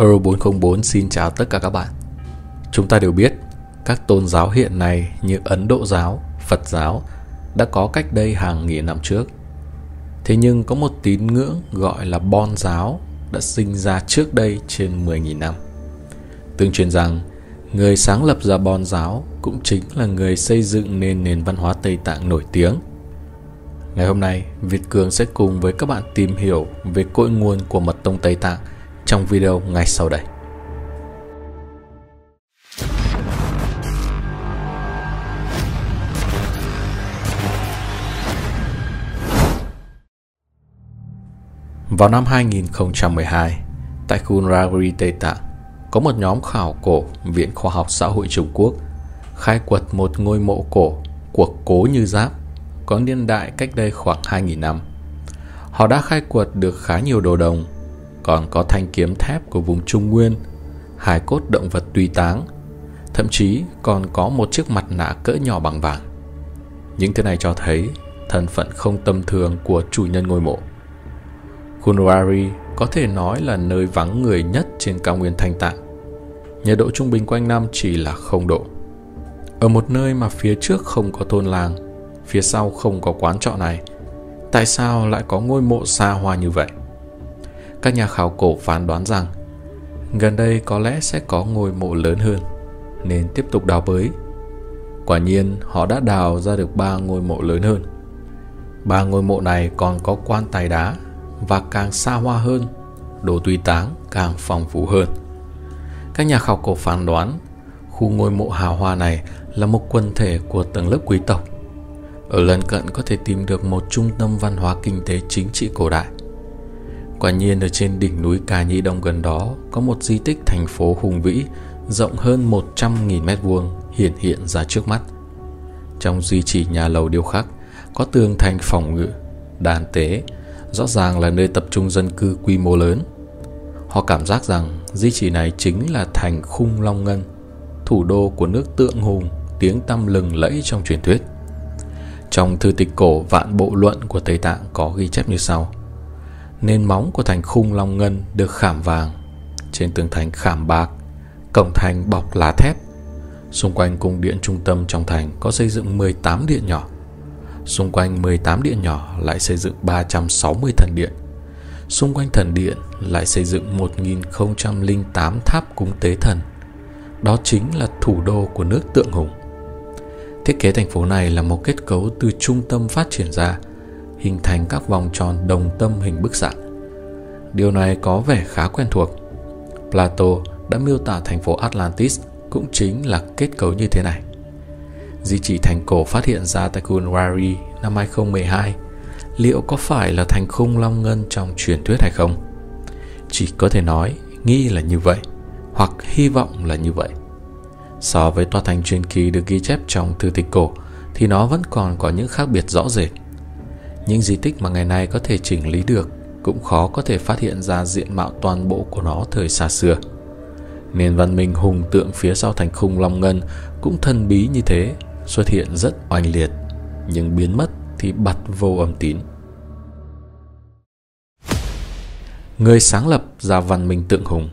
Euro 404 xin chào tất cả các bạn. Chúng ta đều biết, các tôn giáo hiện nay như Ấn Độ giáo, Phật giáo đã có cách đây hàng nghìn năm trước. Thế nhưng có một tín ngưỡng gọi là Bon giáo đã sinh ra trước đây trên 10.000 năm. Tương truyền rằng, người sáng lập ra Bon giáo cũng chính là người xây dựng nên nền văn hóa Tây Tạng nổi tiếng. Ngày hôm nay, Việt Cường sẽ cùng với các bạn tìm hiểu về cội nguồn của mật tông Tây Tạng trong video ngay sau đây. Vào năm 2012, tại khu Nagari Tây Tạng, có một nhóm khảo cổ Viện Khoa học Xã hội Trung Quốc khai quật một ngôi mộ cổ của Cố Như Giáp có niên đại cách đây khoảng 2.000 năm. Họ đã khai quật được khá nhiều đồ đồng, còn có thanh kiếm thép của vùng Trung Nguyên, hài cốt động vật tùy táng, thậm chí còn có một chiếc mặt nạ cỡ nhỏ bằng vàng. Những thứ này cho thấy thân phận không tầm thường của chủ nhân ngôi mộ. Kunwari có thể nói là nơi vắng người nhất trên cao nguyên Thanh Tạng. Nhiệt độ trung bình quanh năm chỉ là 0 độ. Ở một nơi mà phía trước không có thôn làng, phía sau không có quán trọ này, tại sao lại có ngôi mộ xa hoa như vậy? Các nhà khảo cổ phán đoán rằng gần đây có lẽ sẽ có ngôi mộ lớn hơn, nên tiếp tục đào bới. Quả nhiên, họ đã đào ra được ba ngôi mộ lớn hơn. Ba ngôi mộ này còn có quan tài đá và càng xa hoa hơn, đồ tùy táng càng phong phú hơn. Các nhà khảo cổ phán đoán khu ngôi mộ hào hoa này là một quần thể của tầng lớp quý tộc. Ở lân cận có thể tìm được một trung tâm văn hóa kinh tế chính trị cổ đại. Quả nhiên ở trên đỉnh núi Ca Nhi Đông gần đó có một di tích thành phố hùng vĩ rộng hơn 100.000 mét vuông hiện hiện ra trước mắt. Trong di chỉ nhà lầu điêu khắc có tường thành phòng ngự, đàn tế, rõ ràng là nơi tập trung dân cư quy mô lớn. Họ cảm giác rằng di chỉ này chính là thành khung Long Ngân, thủ đô của nước tượng hùng, tiếng tăm lừng lẫy trong truyền thuyết. Trong thư tịch cổ Vạn Bộ Luận của Tây Tạng có ghi chép như sau. Nền móng của thành khung Long Ngân được khảm vàng, trên tường thành khảm bạc, cổng thành bọc lá thép. Xung quanh cung điện trung tâm trong thành có xây dựng 18 điện nhỏ. Xung quanh 18 điện nhỏ lại xây dựng 360 thần điện. Xung quanh thần điện lại xây dựng 1008 tháp cúng tế thần. Đó chính là thủ đô của nước tượng hùng. Thiết kế thành phố này là một kết cấu từ trung tâm phát triển ra, hình thành các vòng tròn đồng tâm hình bức xạ. Điều này có vẻ khá quen thuộc. Plato đã miêu tả thành phố Atlantis cũng chính là kết cấu như thế này. Di chỉ thành cổ phát hiện ra tại Kunwari năm 2012 liệu có phải là thành khung long ngân trong truyền thuyết hay không? Chỉ có thể nói, nghi là như vậy, hoặc hy vọng là như vậy. So với tòa thành truyền kỳ được ghi chép trong thư tịch cổ thì nó vẫn còn có những khác biệt rõ rệt. Những di tích mà ngày nay có thể chỉnh lý được cũng khó có thể phát hiện ra diện mạo toàn bộ của nó thời xa xưa. Nền văn minh hùng tượng phía sau thành khung long ngân cũng thân bí như thế, xuất hiện rất oanh liệt, nhưng biến mất thì bật vô âm tín. Người sáng lập ra văn minh tượng hùng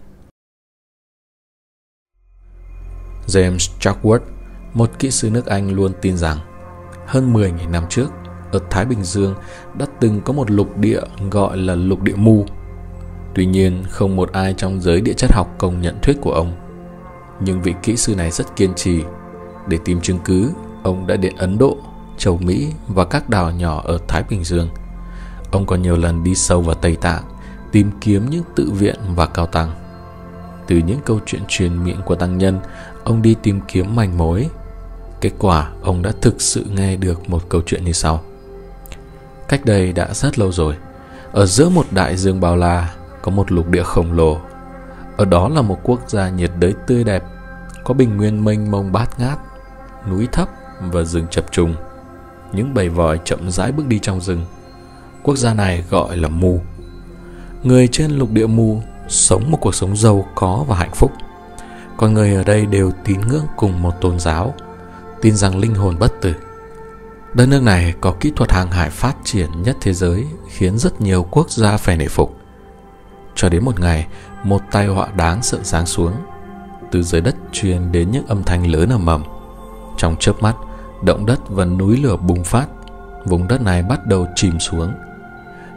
James Chatsworth, một kỹ sư nước Anh luôn tin rằng hơn 10.000 năm trước, ở Thái Bình Dương đã từng có một lục địa gọi là lục địa mù. Tuy nhiên, không một ai trong giới địa chất học công nhận thuyết của ông. Nhưng vị kỹ sư này rất kiên trì. Để tìm chứng cứ, ông đã đến Ấn Độ, châu Mỹ và các đảo nhỏ ở Thái Bình Dương. Ông còn nhiều lần đi sâu vào Tây Tạng, tìm kiếm những tự viện và cao tăng. Từ những câu chuyện truyền miệng của tăng nhân, ông đi tìm kiếm manh mối. Kết quả, ông đã thực sự nghe được một câu chuyện như sau. Cách đây đã rất lâu rồi, ở giữa một đại dương bao la có một lục địa khổng lồ. Ở đó là một quốc gia nhiệt đới tươi đẹp, có bình nguyên mênh mông bát ngát, núi thấp và rừng chập trùng. Những bầy vòi chậm rãi bước đi trong rừng. Quốc gia này gọi là mù Người trên lục địa mù sống một cuộc sống giàu có và hạnh phúc. Con người ở đây đều tín ngưỡng cùng một tôn giáo, tin rằng linh hồn bất tử. Đất nước này có kỹ thuật hàng hải phát triển nhất thế giới khiến rất nhiều quốc gia phải nể phục. Cho đến một ngày, một tai họa đáng sợ giáng xuống. Từ dưới đất truyền đến những âm thanh lớn ầm ầm. Trong chớp mắt, động đất và núi lửa bùng phát. Vùng đất này bắt đầu chìm xuống.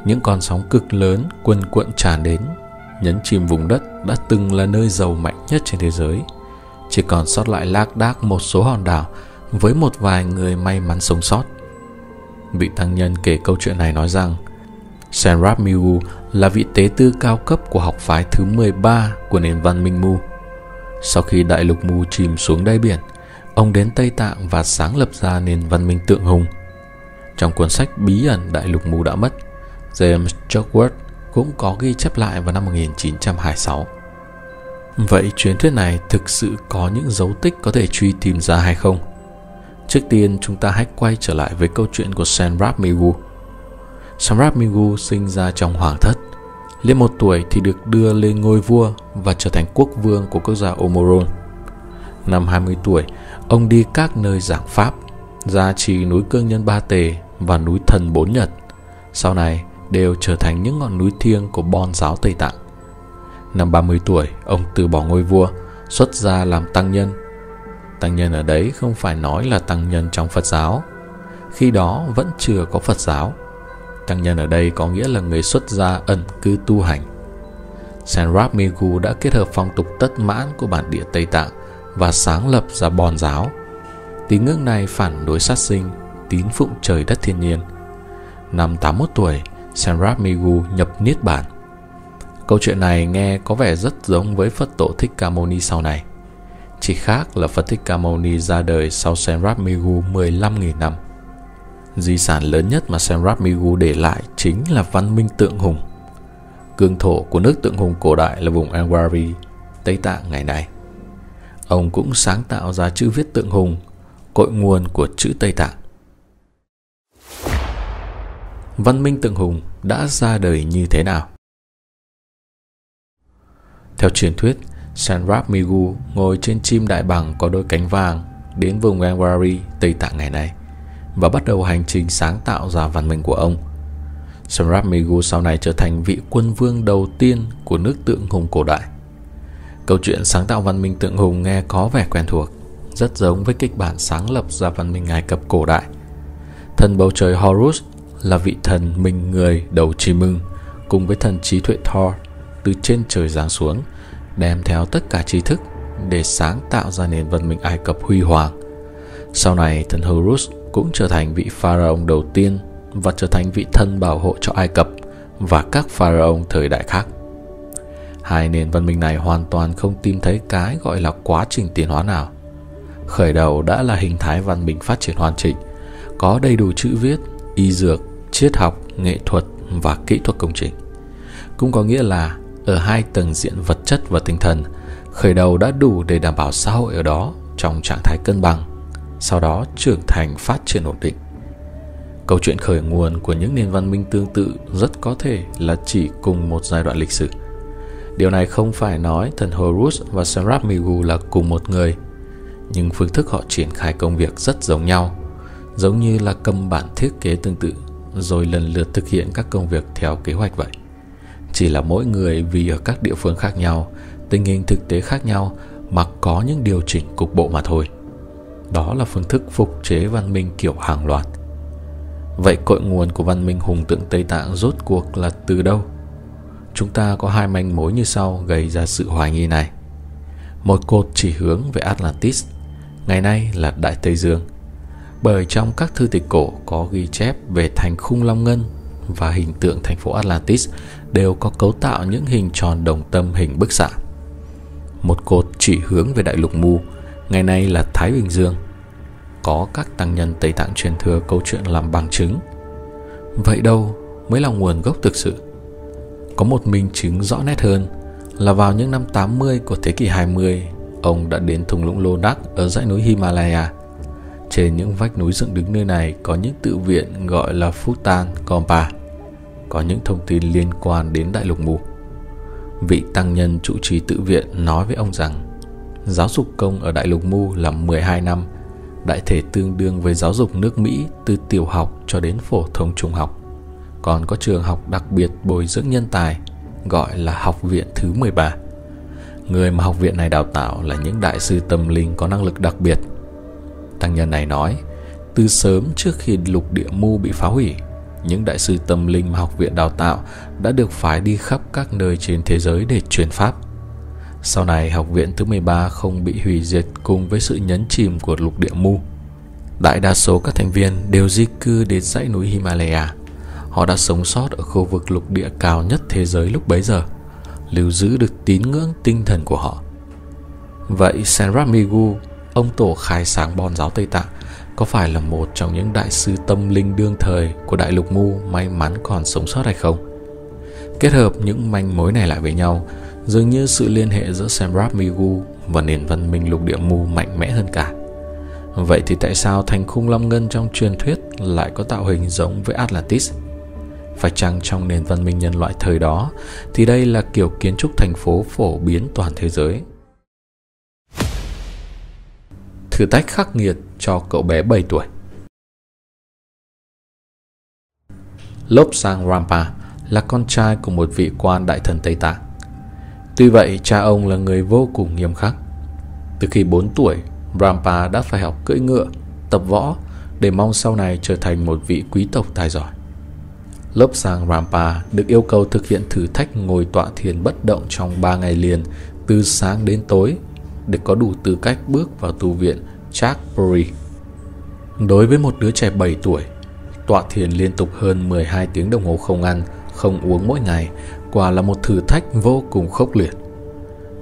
Những con sóng cực lớn quần cuộn tràn đến, nhấn chìm vùng đất đã từng là nơi giàu mạnh nhất trên thế giới. Chỉ còn sót lại lác đác một số hòn đảo với một vài người may mắn sống sót. Vị tăng nhân kể câu chuyện này nói rằng Senrab Migu là vị tế tư cao cấp của học phái thứ 13 của nền văn minh Mu. Sau khi đại lục Mu chìm xuống đáy biển, ông đến Tây Tạng và sáng lập ra nền văn minh tượng hùng. Trong cuốn sách bí ẩn Đại lục Mu đã mất, James Jockworth cũng có ghi chép lại vào năm 1926. Vậy truyền thuyết này thực sự có những dấu tích có thể truy tìm ra hay không? Trước tiên chúng ta hãy quay trở lại với câu chuyện của Senrab Migu. Senrab Migu sinh ra trong hoàng thất. Lên một tuổi thì được đưa lên ngôi vua và trở thành quốc vương của quốc gia Omoron. Năm 20 tuổi, ông đi các nơi giảng pháp, gia trì núi Cương Nhân Ba Tề và núi Thần Bốn Nhật. Sau này đều trở thành những ngọn núi thiêng của bon giáo Tây Tạng. Năm 30 tuổi, ông từ bỏ ngôi vua, xuất gia làm tăng nhân. Tăng nhân ở đấy không phải nói là tăng nhân trong Phật giáo. Khi đó vẫn chưa có Phật giáo Tăng nhân ở đây có nghĩa là người xuất gia ẩn cư tu hành. Sanrab Migu đã kết hợp phong tục tất mãn của bản địa Tây Tạng và sáng lập ra bòn giáo. Tín ngưỡng này phản đối sát sinh, tín phụng trời đất thiên nhiên. Năm 81 tuổi, Sanrab Migu nhập Niết Bản. Câu chuyện này nghe có vẻ rất giống với Phật tổ Thích Ca Mâu Ni sau này. Chỉ khác là Phật Thích Ca Mâu Ni ra đời sau Sanrab Migu 15.000 năm. Di sản lớn nhất mà Samrat Migu để lại chính là văn minh tượng hùng. Cương thổ của nước tượng hùng cổ đại là vùng Angwari, Tây Tạng ngày nay. Ông cũng sáng tạo ra chữ viết tượng hùng, cội nguồn của chữ Tây Tạng. Văn minh tượng hùng đã ra đời như thế nào? Theo truyền thuyết, Sanrap Migu ngồi trên chim đại bằng có đôi cánh vàng đến vùng Angwari, Tây Tạng ngày nay và bắt đầu hành trình sáng tạo ra văn minh của ông. Sanrap Migu sau này trở thành vị quân vương đầu tiên của nước tượng hùng cổ đại. Câu chuyện sáng tạo văn minh tượng hùng nghe có vẻ quen thuộc, rất giống với kịch bản sáng lập ra văn minh Ai Cập cổ đại. Thần bầu trời Horus là vị thần mình người đầu chim mưng cùng với thần trí tuệ Thor từ trên trời giáng xuống, đem theo tất cả trí thức để sáng tạo ra nền văn minh Ai Cập huy hoàng. Sau này, thần Horus cũng trở thành vị pharaoh đầu tiên và trở thành vị thân bảo hộ cho Ai Cập và các pharaoh thời đại khác. Hai nền văn minh này hoàn toàn không tìm thấy cái gọi là quá trình tiến hóa nào. Khởi đầu đã là hình thái văn minh phát triển hoàn chỉnh, có đầy đủ chữ viết, y dược, triết học, nghệ thuật và kỹ thuật công trình. Cũng có nghĩa là ở hai tầng diện vật chất và tinh thần, khởi đầu đã đủ để đảm bảo xã hội ở đó trong trạng thái cân bằng sau đó trưởng thành phát triển ổn định. Câu chuyện khởi nguồn của những nền văn minh tương tự rất có thể là chỉ cùng một giai đoạn lịch sử. Điều này không phải nói thần Horus và Sarab Migu là cùng một người, nhưng phương thức họ triển khai công việc rất giống nhau, giống như là cầm bản thiết kế tương tự rồi lần lượt thực hiện các công việc theo kế hoạch vậy. Chỉ là mỗi người vì ở các địa phương khác nhau, tình hình thực tế khác nhau mà có những điều chỉnh cục bộ mà thôi. Đó là phương thức phục chế văn minh kiểu hàng loạt. Vậy cội nguồn của văn minh hùng tượng Tây Tạng rốt cuộc là từ đâu? Chúng ta có hai manh mối như sau gây ra sự hoài nghi này. Một cột chỉ hướng về Atlantis, ngày nay là Đại Tây Dương. Bởi trong các thư tịch cổ có ghi chép về thành khung Long Ngân và hình tượng thành phố Atlantis đều có cấu tạo những hình tròn đồng tâm hình bức xạ. Một cột chỉ hướng về đại lục Mu ngày nay là Thái Bình Dương. Có các tăng nhân Tây Tạng truyền thừa câu chuyện làm bằng chứng. Vậy đâu mới là nguồn gốc thực sự? Có một minh chứng rõ nét hơn là vào những năm 80 của thế kỷ 20, ông đã đến thung lũng Lô Đắc ở dãy núi Himalaya. Trên những vách núi dựng đứng nơi này có những tự viện gọi là Futan Kompa, có những thông tin liên quan đến đại lục mù. Vị tăng nhân trụ trì tự viện nói với ông rằng giáo dục công ở Đại lục Mu là 12 năm, đại thể tương đương với giáo dục nước Mỹ từ tiểu học cho đến phổ thông trung học. Còn có trường học đặc biệt bồi dưỡng nhân tài, gọi là học viện thứ 13. Người mà học viện này đào tạo là những đại sư tâm linh có năng lực đặc biệt. Tăng nhân này nói, từ sớm trước khi lục địa mu bị phá hủy, những đại sư tâm linh mà học viện đào tạo đã được phái đi khắp các nơi trên thế giới để truyền pháp. Sau này học viện thứ 13 không bị hủy diệt cùng với sự nhấn chìm của lục địa mu. Đại đa số các thành viên đều di cư đến dãy núi Himalaya. Họ đã sống sót ở khu vực lục địa cao nhất thế giới lúc bấy giờ, lưu giữ được tín ngưỡng tinh thần của họ. Vậy Senrat Migu, ông tổ khai sáng bon giáo Tây Tạng, có phải là một trong những đại sư tâm linh đương thời của đại lục mu may mắn còn sống sót hay không? Kết hợp những manh mối này lại với nhau, dường như sự liên hệ giữa Samrat Migu và nền văn minh lục địa mu mạnh mẽ hơn cả. Vậy thì tại sao thành khung long ngân trong truyền thuyết lại có tạo hình giống với Atlantis? Phải chăng trong nền văn minh nhân loại thời đó thì đây là kiểu kiến trúc thành phố phổ biến toàn thế giới? Thử thách khắc nghiệt cho cậu bé 7 tuổi Lốp Sang Rampa là con trai của một vị quan đại thần Tây Tạng. Tuy vậy, cha ông là người vô cùng nghiêm khắc. Từ khi 4 tuổi, Rampa đã phải học cưỡi ngựa, tập võ để mong sau này trở thành một vị quý tộc tài giỏi. Lớp sang Rampa được yêu cầu thực hiện thử thách ngồi tọa thiền bất động trong 3 ngày liền từ sáng đến tối để có đủ tư cách bước vào tu viện Chakpuri. Đối với một đứa trẻ 7 tuổi, tọa thiền liên tục hơn 12 tiếng đồng hồ không ăn, không uống mỗi ngày quả là một thử thách vô cùng khốc liệt.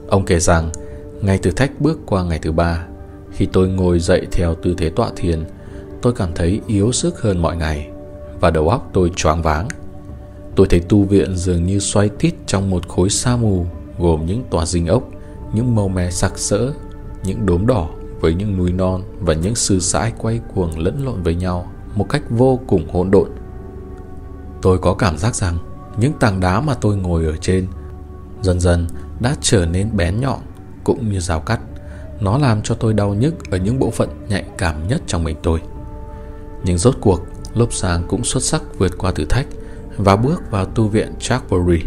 Ông kể rằng, ngày thử thách bước qua ngày thứ ba, khi tôi ngồi dậy theo tư thế tọa thiền, tôi cảm thấy yếu sức hơn mọi ngày và đầu óc tôi choáng váng. Tôi thấy tu viện dường như xoay tít trong một khối sa mù gồm những tòa dinh ốc, những màu mè sặc sỡ, những đốm đỏ với những núi non và những sư sãi quay cuồng lẫn lộn với nhau một cách vô cùng hỗn độn. Tôi có cảm giác rằng những tảng đá mà tôi ngồi ở trên dần dần đã trở nên bén nhọn cũng như rào cắt. Nó làm cho tôi đau nhức ở những bộ phận nhạy cảm nhất trong mình tôi. Nhưng rốt cuộc, Lốp sáng cũng xuất sắc vượt qua thử thách và bước vào tu viện Chakbury.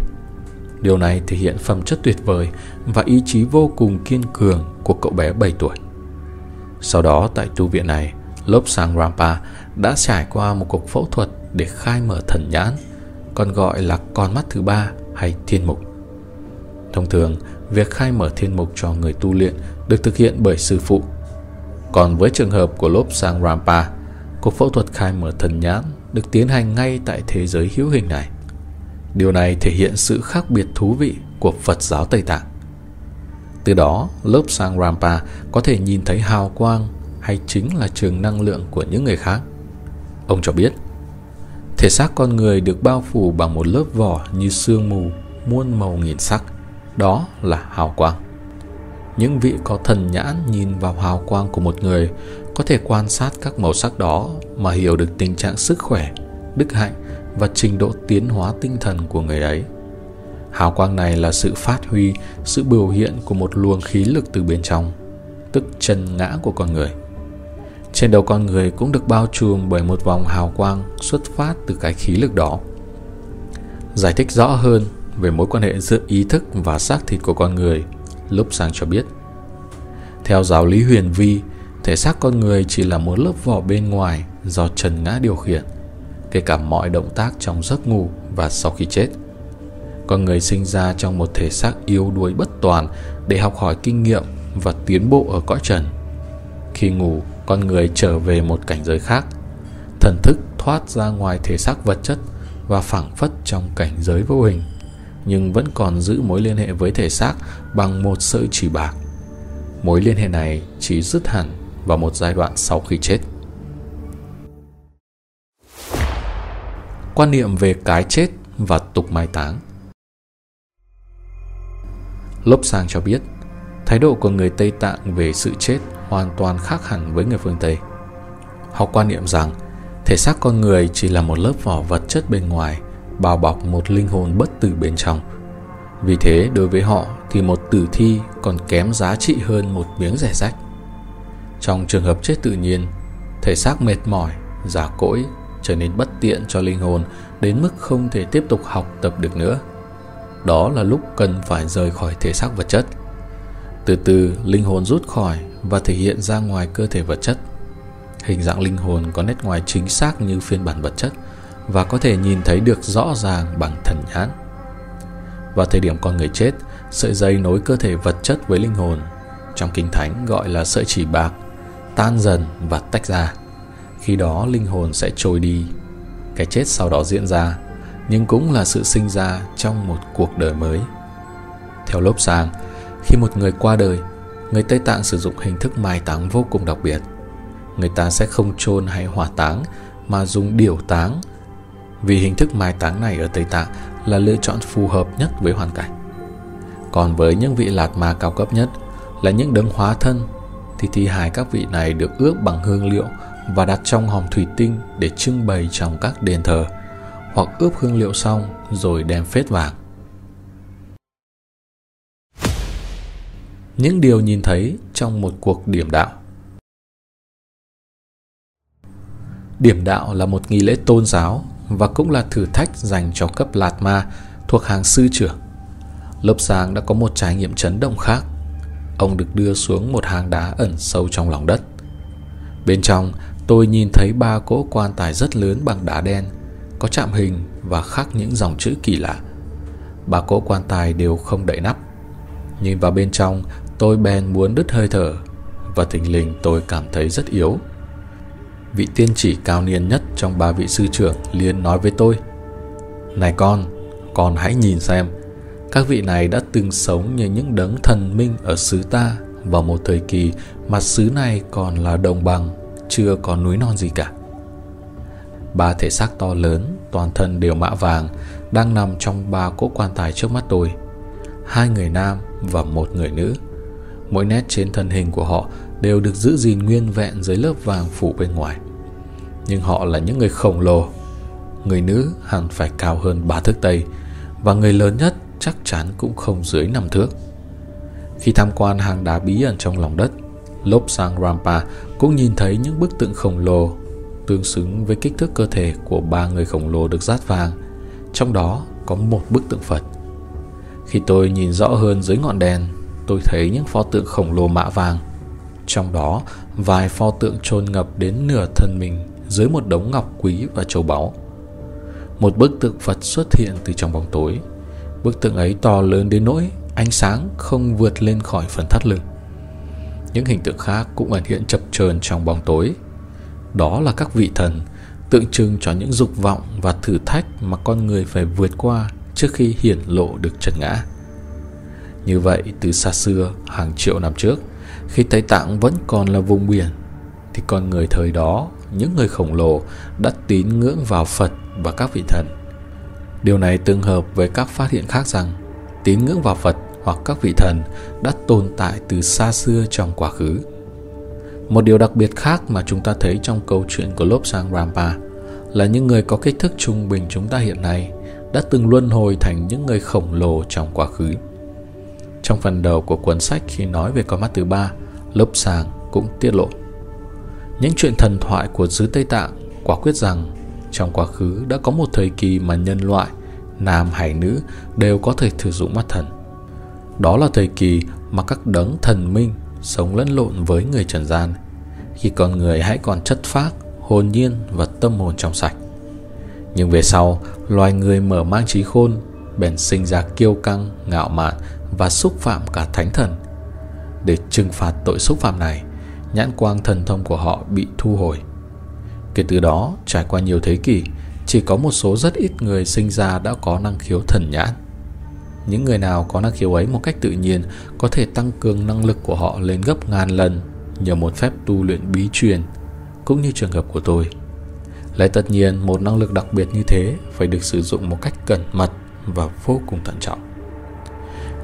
Điều này thể hiện phẩm chất tuyệt vời và ý chí vô cùng kiên cường của cậu bé 7 tuổi. Sau đó tại tu viện này, Lốp Sang Rampa đã trải qua một cuộc phẫu thuật để khai mở thần nhãn, còn gọi là con mắt thứ ba hay thiên mục. Thông thường, việc khai mở thiên mục cho người tu luyện được thực hiện bởi sư phụ. Còn với trường hợp của Lốp Sang Rampa, cuộc phẫu thuật khai mở thần nhãn được tiến hành ngay tại thế giới hữu hình này. Điều này thể hiện sự khác biệt thú vị của Phật giáo Tây Tạng. Từ đó, lớp sang Rampa có thể nhìn thấy hào quang hay chính là trường năng lượng của những người khác. Ông cho biết, thể xác con người được bao phủ bằng một lớp vỏ như sương mù, muôn màu nghìn sắc. Đó là hào quang. Những vị có thần nhãn nhìn vào hào quang của một người có thể quan sát các màu sắc đó mà hiểu được tình trạng sức khỏe, đức hạnh và trình độ tiến hóa tinh thần của người ấy. Hào quang này là sự phát huy, sự biểu hiện của một luồng khí lực từ bên trong, tức chân ngã của con người. Trên đầu con người cũng được bao trùm bởi một vòng hào quang xuất phát từ cái khí lực đó. Giải thích rõ hơn về mối quan hệ giữa ý thức và xác thịt của con người, lúc sang cho biết. Theo giáo lý huyền vi, thể xác con người chỉ là một lớp vỏ bên ngoài do trần ngã điều khiển, kể cả mọi động tác trong giấc ngủ và sau khi chết. Con người sinh ra trong một thể xác yếu đuối bất toàn để học hỏi kinh nghiệm và tiến bộ ở cõi trần. Khi ngủ, con người trở về một cảnh giới khác. Thần thức thoát ra ngoài thể xác vật chất và phảng phất trong cảnh giới vô hình, nhưng vẫn còn giữ mối liên hệ với thể xác bằng một sợi chỉ bạc. Mối liên hệ này chỉ dứt hẳn vào một giai đoạn sau khi chết. Quan niệm về cái chết và tục mai táng Lốp Sang cho biết, thái độ của người Tây Tạng về sự chết hoàn toàn khác hẳn với người phương Tây. Họ quan niệm rằng thể xác con người chỉ là một lớp vỏ vật chất bên ngoài bao bọc một linh hồn bất tử bên trong. Vì thế đối với họ thì một tử thi còn kém giá trị hơn một miếng rẻ rách. Trong trường hợp chết tự nhiên, thể xác mệt mỏi, giả cỗi trở nên bất tiện cho linh hồn đến mức không thể tiếp tục học tập được nữa. đó là lúc cần phải rời khỏi thể xác vật chất. Từ từ, linh hồn rút khỏi và thể hiện ra ngoài cơ thể vật chất. Hình dạng linh hồn có nét ngoài chính xác như phiên bản vật chất và có thể nhìn thấy được rõ ràng bằng thần nhãn. Vào thời điểm con người chết, sợi dây nối cơ thể vật chất với linh hồn, trong kinh thánh gọi là sợi chỉ bạc, tan dần và tách ra. Khi đó linh hồn sẽ trôi đi. Cái chết sau đó diễn ra, nhưng cũng là sự sinh ra trong một cuộc đời mới. Theo lốp sang, khi một người qua đời, người Tây Tạng sử dụng hình thức mai táng vô cùng đặc biệt. Người ta sẽ không chôn hay hỏa táng mà dùng điểu táng. Vì hình thức mai táng này ở Tây Tạng là lựa chọn phù hợp nhất với hoàn cảnh. Còn với những vị lạt ma cao cấp nhất là những đấng hóa thân thì thi hài các vị này được ướp bằng hương liệu và đặt trong hòm thủy tinh để trưng bày trong các đền thờ hoặc ướp hương liệu xong rồi đem phết vàng. Những điều nhìn thấy trong một cuộc điểm đạo Điểm đạo là một nghi lễ tôn giáo và cũng là thử thách dành cho cấp Lạt Ma thuộc hàng sư trưởng. Lớp sáng đã có một trải nghiệm chấn động khác. Ông được đưa xuống một hang đá ẩn sâu trong lòng đất. Bên trong, tôi nhìn thấy ba cỗ quan tài rất lớn bằng đá đen, có chạm hình và khắc những dòng chữ kỳ lạ. Ba cỗ quan tài đều không đậy nắp. Nhìn vào bên trong, tôi bèn muốn đứt hơi thở và thình lình tôi cảm thấy rất yếu. Vị tiên chỉ cao niên nhất trong ba vị sư trưởng liền nói với tôi Này con, con hãy nhìn xem Các vị này đã từng sống như những đấng thần minh ở xứ ta Vào một thời kỳ mà xứ này còn là đồng bằng chưa có núi non gì cả Ba thể xác to lớn, toàn thân đều mã vàng Đang nằm trong ba cỗ quan tài trước mắt tôi Hai người nam và một người nữ Mỗi nét trên thân hình của họ đều được giữ gìn nguyên vẹn dưới lớp vàng phủ bên ngoài. Nhưng họ là những người khổng lồ. Người nữ hẳn phải cao hơn ba thước Tây và người lớn nhất chắc chắn cũng không dưới năm thước. Khi tham quan hang đá bí ẩn trong lòng đất, Lốp Sang Rampa cũng nhìn thấy những bức tượng khổng lồ tương xứng với kích thước cơ thể của ba người khổng lồ được dát vàng. Trong đó có một bức tượng Phật. Khi tôi nhìn rõ hơn dưới ngọn đèn, tôi thấy những pho tượng khổng lồ mạ vàng trong đó, vài pho tượng chôn ngập đến nửa thân mình dưới một đống ngọc quý và châu báu. Một bức tượng Phật xuất hiện từ trong bóng tối. Bức tượng ấy to lớn đến nỗi ánh sáng không vượt lên khỏi phần thắt lưng. Những hình tượng khác cũng ẩn hiện chập chờn trong bóng tối. Đó là các vị thần, tượng trưng cho những dục vọng và thử thách mà con người phải vượt qua trước khi hiển lộ được trần ngã. Như vậy, từ xa xưa, hàng triệu năm trước, khi Tây Tạng vẫn còn là vùng biển thì con người thời đó, những người khổng lồ đã tín ngưỡng vào Phật và các vị thần. Điều này tương hợp với các phát hiện khác rằng tín ngưỡng vào Phật hoặc các vị thần đã tồn tại từ xa xưa trong quá khứ. Một điều đặc biệt khác mà chúng ta thấy trong câu chuyện của Lốp Sang Rampa là những người có kích thước trung bình chúng ta hiện nay đã từng luân hồi thành những người khổng lồ trong quá khứ. Trong phần đầu của cuốn sách khi nói về con mắt thứ ba, Lốp sàng cũng tiết lộ. Những chuyện thần thoại của xứ Tây Tạng quả quyết rằng trong quá khứ đã có một thời kỳ mà nhân loại, nam hay nữ đều có thể sử dụng mắt thần. Đó là thời kỳ mà các đấng thần minh sống lẫn lộn với người trần gian, khi con người hãy còn chất phác, hồn nhiên và tâm hồn trong sạch. Nhưng về sau, loài người mở mang trí khôn, bèn sinh ra kiêu căng, ngạo mạn và xúc phạm cả thánh thần. Để trừng phạt tội xúc phạm này, nhãn quang thần thông của họ bị thu hồi. Kể từ đó, trải qua nhiều thế kỷ, chỉ có một số rất ít người sinh ra đã có năng khiếu thần nhãn. Những người nào có năng khiếu ấy một cách tự nhiên có thể tăng cường năng lực của họ lên gấp ngàn lần nhờ một phép tu luyện bí truyền, cũng như trường hợp của tôi. Lấy tất nhiên, một năng lực đặc biệt như thế phải được sử dụng một cách cẩn mật và vô cùng thận trọng.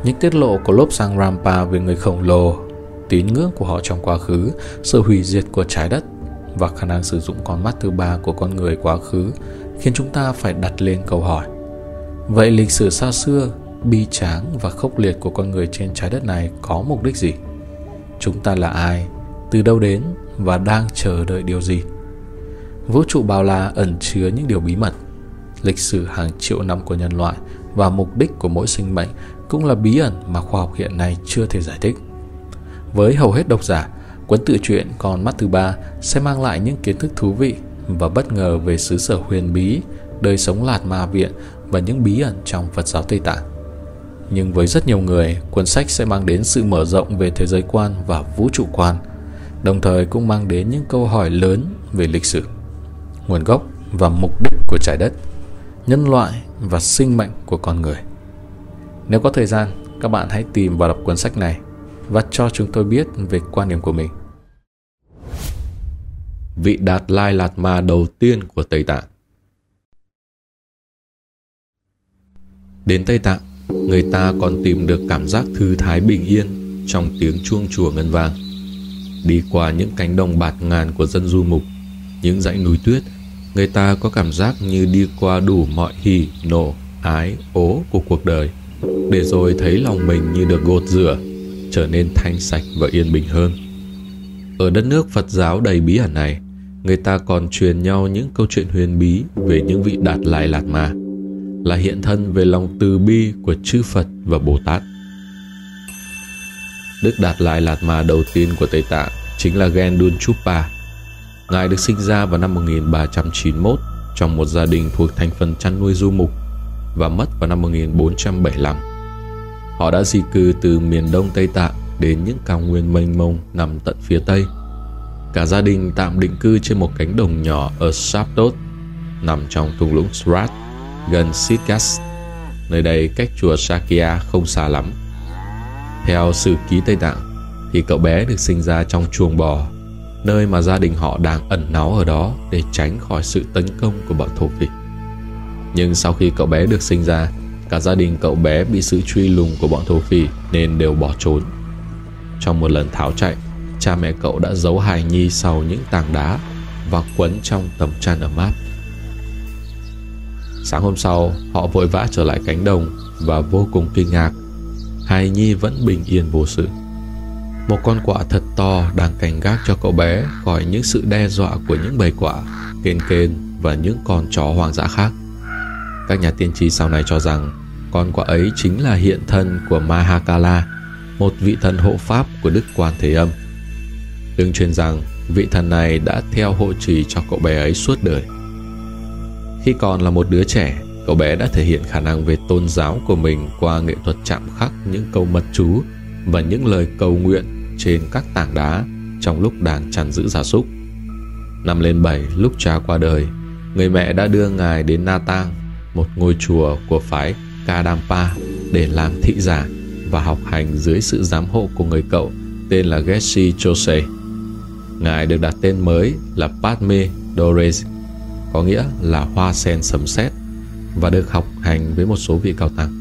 Những tiết lộ của lốp sang Rampa về người khổng lồ, tín ngưỡng của họ trong quá khứ, sự hủy diệt của trái đất và khả năng sử dụng con mắt thứ ba của con người quá khứ khiến chúng ta phải đặt lên câu hỏi. Vậy lịch sử xa xưa, bi tráng và khốc liệt của con người trên trái đất này có mục đích gì? Chúng ta là ai? Từ đâu đến? Và đang chờ đợi điều gì? Vũ trụ bao la ẩn chứa những điều bí mật. Lịch sử hàng triệu năm của nhân loại và mục đích của mỗi sinh mệnh cũng là bí ẩn mà khoa học hiện nay chưa thể giải thích. Với hầu hết độc giả, cuốn tự truyện Con mắt thứ ba sẽ mang lại những kiến thức thú vị và bất ngờ về xứ sở huyền bí, đời sống lạt ma viện và những bí ẩn trong Phật giáo Tây Tạng. Nhưng với rất nhiều người, cuốn sách sẽ mang đến sự mở rộng về thế giới quan và vũ trụ quan, đồng thời cũng mang đến những câu hỏi lớn về lịch sử, nguồn gốc và mục đích của trái đất, nhân loại và sinh mệnh của con người. Nếu có thời gian, các bạn hãy tìm và đọc cuốn sách này và cho chúng tôi biết về quan điểm của mình. Vị Đạt Lai Lạt Ma đầu tiên của Tây Tạng Đến Tây Tạng, người ta còn tìm được cảm giác thư thái bình yên trong tiếng chuông chùa ngân vang. Đi qua những cánh đồng bạt ngàn của dân du mục, những dãy núi tuyết, người ta có cảm giác như đi qua đủ mọi hỉ, nộ, ái, ố của cuộc đời, để rồi thấy lòng mình như được gột rửa, trở nên thanh sạch và yên bình hơn. Ở đất nước Phật giáo đầy bí ẩn này, người ta còn truyền nhau những câu chuyện huyền bí về những vị đạt lai lạt ma là hiện thân về lòng từ bi của chư Phật và Bồ Tát. Đức Đạt Lai Lạt Ma đầu tiên của Tây Tạng chính là Gendun Chupa. Ngài được sinh ra vào năm 1391 trong một gia đình thuộc thành phần chăn nuôi du mục và mất vào năm 1475. Họ đã di cư từ miền đông Tây Tạng đến những cao nguyên mênh mông nằm tận phía Tây. Cả gia đình tạm định cư trên một cánh đồng nhỏ ở Sapdot, nằm trong thung lũng Srat gần Sitkas. Nơi đây cách chùa Sakya không xa lắm. Theo sử ký Tây Tạng, thì cậu bé được sinh ra trong chuồng bò, nơi mà gia đình họ đang ẩn náu ở đó để tránh khỏi sự tấn công của bọn thổ phỉ. Nhưng sau khi cậu bé được sinh ra, cả gia đình cậu bé bị sự truy lùng của bọn thổ phỉ nên đều bỏ trốn. Trong một lần tháo chạy, cha mẹ cậu đã giấu hài nhi sau những tảng đá và quấn trong tấm chăn ấm áp. Sáng hôm sau, họ vội vã trở lại cánh đồng và vô cùng kinh ngạc. Hài Nhi vẫn bình yên vô sự. Một con quạ thật to đang cảnh gác cho cậu bé khỏi những sự đe dọa của những bầy quạ, kên kên và những con chó hoang dã khác. Các nhà tiên tri sau này cho rằng con quạ ấy chính là hiện thân của Mahakala, một vị thần hộ pháp của Đức Quan Thế Âm. Đừng truyền rằng vị thần này đã theo hộ trì cho cậu bé ấy suốt đời. Khi còn là một đứa trẻ, cậu bé đã thể hiện khả năng về tôn giáo của mình qua nghệ thuật chạm khắc những câu mật chú và những lời cầu nguyện trên các tảng đá trong lúc đang chăn giữ gia súc. Năm lên bảy lúc cha qua đời, người mẹ đã đưa ngài đến Na Tang, một ngôi chùa của phái Kadampa để làm thị giả và học hành dưới sự giám hộ của người cậu tên là Geshe Chose. Ngài được đặt tên mới là Padme Dorese có nghĩa là hoa sen sấm sét và được học hành với một số vị cao tăng.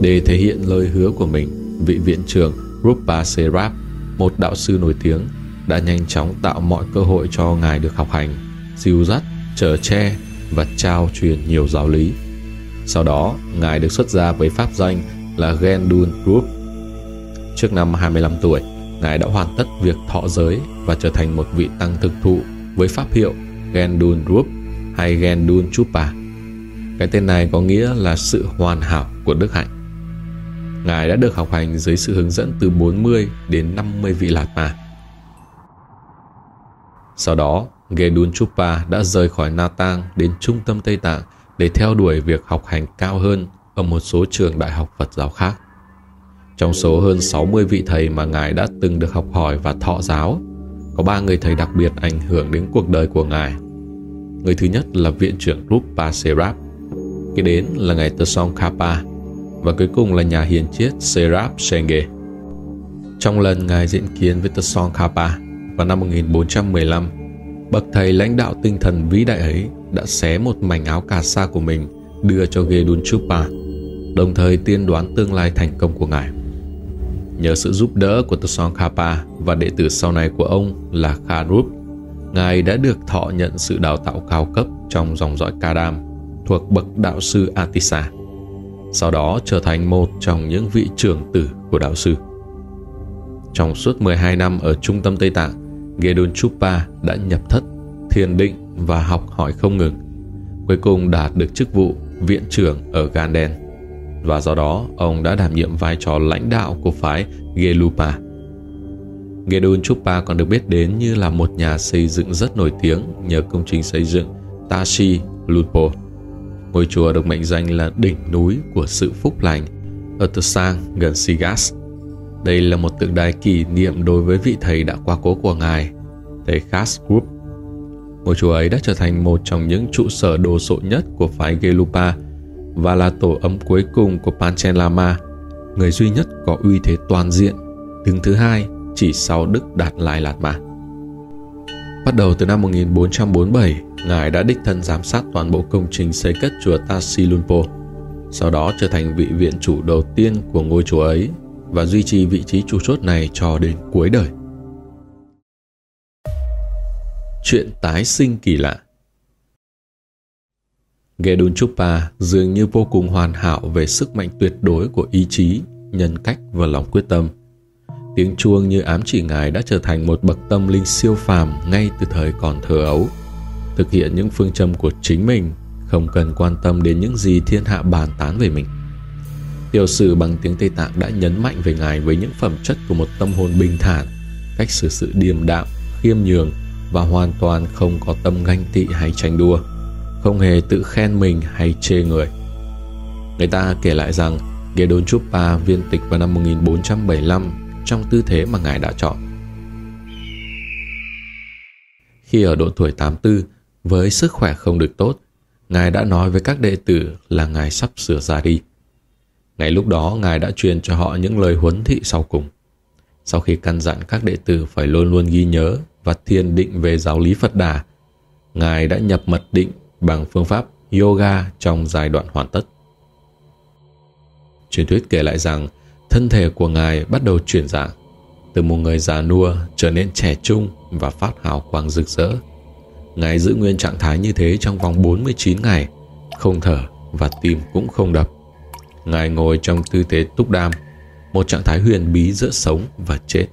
Để thể hiện lời hứa của mình, vị viện trưởng Rupa Serap, một đạo sư nổi tiếng, đã nhanh chóng tạo mọi cơ hội cho ngài được học hành, dìu dắt, chở che và trao truyền nhiều giáo lý. Sau đó, ngài được xuất gia với pháp danh là Gendun Rup. Trước năm 25 tuổi, ngài đã hoàn tất việc thọ giới và trở thành một vị tăng thực thụ với pháp hiệu Gendun Rup hay Gendun Chupa. Cái tên này có nghĩa là sự hoàn hảo của đức hạnh. Ngài đã được học hành dưới sự hướng dẫn từ 40 đến 50 vị Lạt Ma. Sau đó, Gendun Chupa đã rời khỏi Na Tang đến trung tâm Tây Tạng để theo đuổi việc học hành cao hơn ở một số trường đại học Phật giáo khác. Trong số hơn 60 vị thầy mà Ngài đã từng được học hỏi và thọ giáo, có ba người thầy đặc biệt ảnh hưởng đến cuộc đời của Ngài. Người thứ nhất là viện trưởng Rupa Serap, kế đến là ngài Tersong Kapa và cuối cùng là nhà hiền triết Serap Senge. Trong lần ngài diện kiến với Tersong Kapa vào năm 1415, bậc thầy lãnh đạo tinh thần vĩ đại ấy đã xé một mảnh áo cà sa của mình đưa cho Gedun Chupa, đồng thời tiên đoán tương lai thành công của ngài. Nhờ sự giúp đỡ của Tersong Kapa và đệ tử sau này của ông là Kharup, Ngài đã được thọ nhận sự đào tạo cao cấp trong dòng dõi Kadam thuộc bậc đạo sư Atisa. Sau đó trở thành một trong những vị trưởng tử của đạo sư. Trong suốt 12 năm ở trung tâm Tây Tạng, Gedun Chupa đã nhập thất, thiền định và học hỏi không ngừng. Cuối cùng đạt được chức vụ viện trưởng ở Ganden và do đó ông đã đảm nhiệm vai trò lãnh đạo của phái Gelupa. Gedun Chupa còn được biết đến như là một nhà xây dựng rất nổi tiếng nhờ công trình xây dựng Tashi Lupo. Ngôi chùa được mệnh danh là đỉnh núi của sự phúc lành ở Tusang gần Sigas. Đây là một tượng đài kỷ niệm đối với vị thầy đã qua cố của ngài, thầy Khas Group. Ngôi chùa ấy đã trở thành một trong những trụ sở đồ sộ nhất của phái Gelupa và là tổ ấm cuối cùng của Panchen Lama, người duy nhất có uy thế toàn diện, đứng thứ hai chỉ sau Đức Đạt Lai Lạt Ma. Bắt đầu từ năm 1447, Ngài đã đích thân giám sát toàn bộ công trình xây cất chùa Tassilunpo, sau đó trở thành vị viện chủ đầu tiên của ngôi chùa ấy và duy trì vị trí chủ chốt này cho đến cuối đời. Chuyện tái sinh kỳ lạ Gedun Chupa dường như vô cùng hoàn hảo về sức mạnh tuyệt đối của ý chí, nhân cách và lòng quyết tâm. Tiếng chuông như ám chỉ ngài đã trở thành một bậc tâm linh siêu phàm ngay từ thời còn thơ ấu. Thực hiện những phương châm của chính mình, không cần quan tâm đến những gì thiên hạ bàn tán về mình. Tiểu sử bằng tiếng Tây Tạng đã nhấn mạnh về ngài với những phẩm chất của một tâm hồn bình thản, cách xử sự điềm đạm, khiêm nhường và hoàn toàn không có tâm ganh tị hay tranh đua không hề tự khen mình hay chê người. Người ta kể lại rằng Gedon Chupa viên tịch vào năm 1475 trong tư thế mà ngài đã chọn. Khi ở độ tuổi 84, với sức khỏe không được tốt, ngài đã nói với các đệ tử là ngài sắp sửa ra đi. Ngay lúc đó, ngài đã truyền cho họ những lời huấn thị sau cùng. Sau khi căn dặn các đệ tử phải luôn luôn ghi nhớ và thiền định về giáo lý Phật Đà, ngài đã nhập mật định bằng phương pháp yoga trong giai đoạn hoàn tất. Truyền thuyết kể lại rằng thân thể của Ngài bắt đầu chuyển dạng, từ một người già nua trở nên trẻ trung và phát hào quang rực rỡ. Ngài giữ nguyên trạng thái như thế trong vòng 49 ngày, không thở và tim cũng không đập. Ngài ngồi trong tư thế túc đam, một trạng thái huyền bí giữa sống và chết.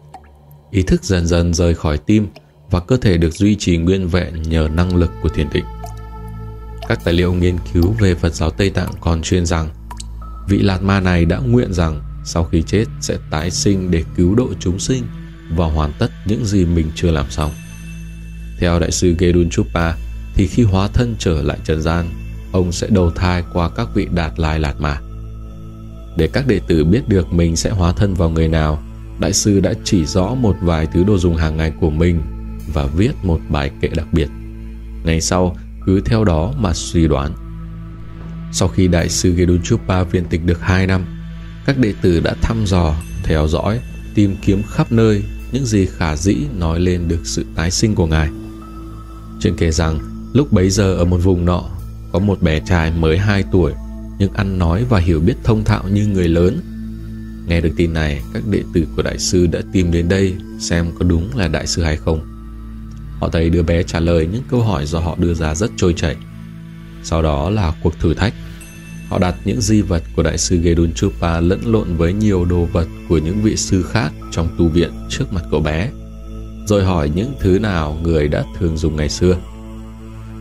Ý thức dần dần rời khỏi tim và cơ thể được duy trì nguyên vẹn nhờ năng lực của thiền định. Các tài liệu nghiên cứu về Phật giáo Tây Tạng còn chuyên rằng vị Lạt Ma này đã nguyện rằng sau khi chết sẽ tái sinh để cứu độ chúng sinh và hoàn tất những gì mình chưa làm xong. Theo đại sư Gedun Chupa thì khi hóa thân trở lại trần gian, ông sẽ đầu thai qua các vị đạt lai lạt ma. Để các đệ tử biết được mình sẽ hóa thân vào người nào, đại sư đã chỉ rõ một vài thứ đồ dùng hàng ngày của mình và viết một bài kệ đặc biệt. Ngày sau, cứ theo đó mà suy đoán. Sau khi đại sư Gedunchupa viên tịch được 2 năm, các đệ tử đã thăm dò, theo dõi, tìm kiếm khắp nơi những gì khả dĩ nói lên được sự tái sinh của ngài. Chuyện kể rằng, lúc bấy giờ ở một vùng nọ, có một bé trai mới 2 tuổi nhưng ăn nói và hiểu biết thông thạo như người lớn. Nghe được tin này, các đệ tử của đại sư đã tìm đến đây xem có đúng là đại sư hay không. Họ thấy đứa bé trả lời những câu hỏi do họ đưa ra rất trôi chảy. Sau đó là cuộc thử thách. Họ đặt những di vật của đại sư Gedun Chupa lẫn lộn với nhiều đồ vật của những vị sư khác trong tu viện trước mặt cậu bé. Rồi hỏi những thứ nào người đã thường dùng ngày xưa.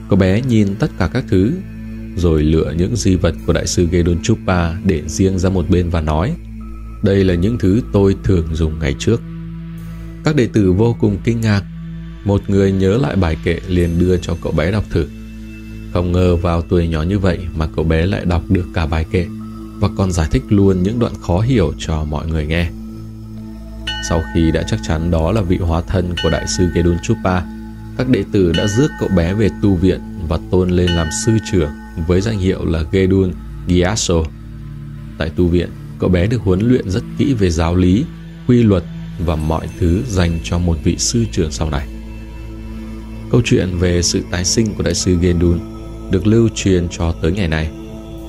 Cậu bé nhìn tất cả các thứ, rồi lựa những di vật của đại sư Gedun Chupa để riêng ra một bên và nói Đây là những thứ tôi thường dùng ngày trước. Các đệ tử vô cùng kinh ngạc một người nhớ lại bài kệ liền đưa cho cậu bé đọc thử. Không ngờ vào tuổi nhỏ như vậy mà cậu bé lại đọc được cả bài kệ và còn giải thích luôn những đoạn khó hiểu cho mọi người nghe. Sau khi đã chắc chắn đó là vị hóa thân của đại sư Gedun Chupa, các đệ tử đã rước cậu bé về tu viện và tôn lên làm sư trưởng với danh hiệu là Gedun Gyaso Tại tu viện, cậu bé được huấn luyện rất kỹ về giáo lý, quy luật và mọi thứ dành cho một vị sư trưởng sau này. Câu chuyện về sự tái sinh của đại sư Gendun được lưu truyền cho tới ngày nay.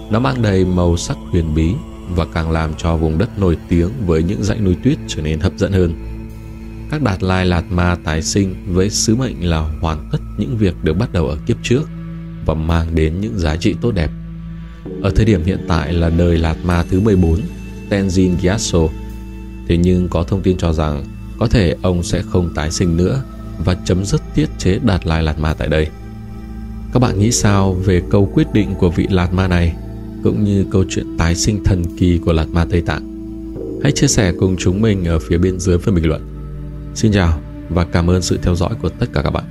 Nó mang đầy màu sắc huyền bí và càng làm cho vùng đất nổi tiếng với những dãy núi tuyết trở nên hấp dẫn hơn. Các đạt lai lạt ma tái sinh với sứ mệnh là hoàn tất những việc được bắt đầu ở kiếp trước và mang đến những giá trị tốt đẹp. Ở thời điểm hiện tại là đời lạt ma thứ 14, Tenzin Gyatso. Thế nhưng có thông tin cho rằng có thể ông sẽ không tái sinh nữa và chấm dứt tiết chế Đạt Lai Lạt Ma tại đây. Các bạn nghĩ sao về câu quyết định của vị Lạt Ma này, cũng như câu chuyện tái sinh thần kỳ của Lạt Ma Tây Tạng? Hãy chia sẻ cùng chúng mình ở phía bên dưới phần bình luận. Xin chào và cảm ơn sự theo dõi của tất cả các bạn.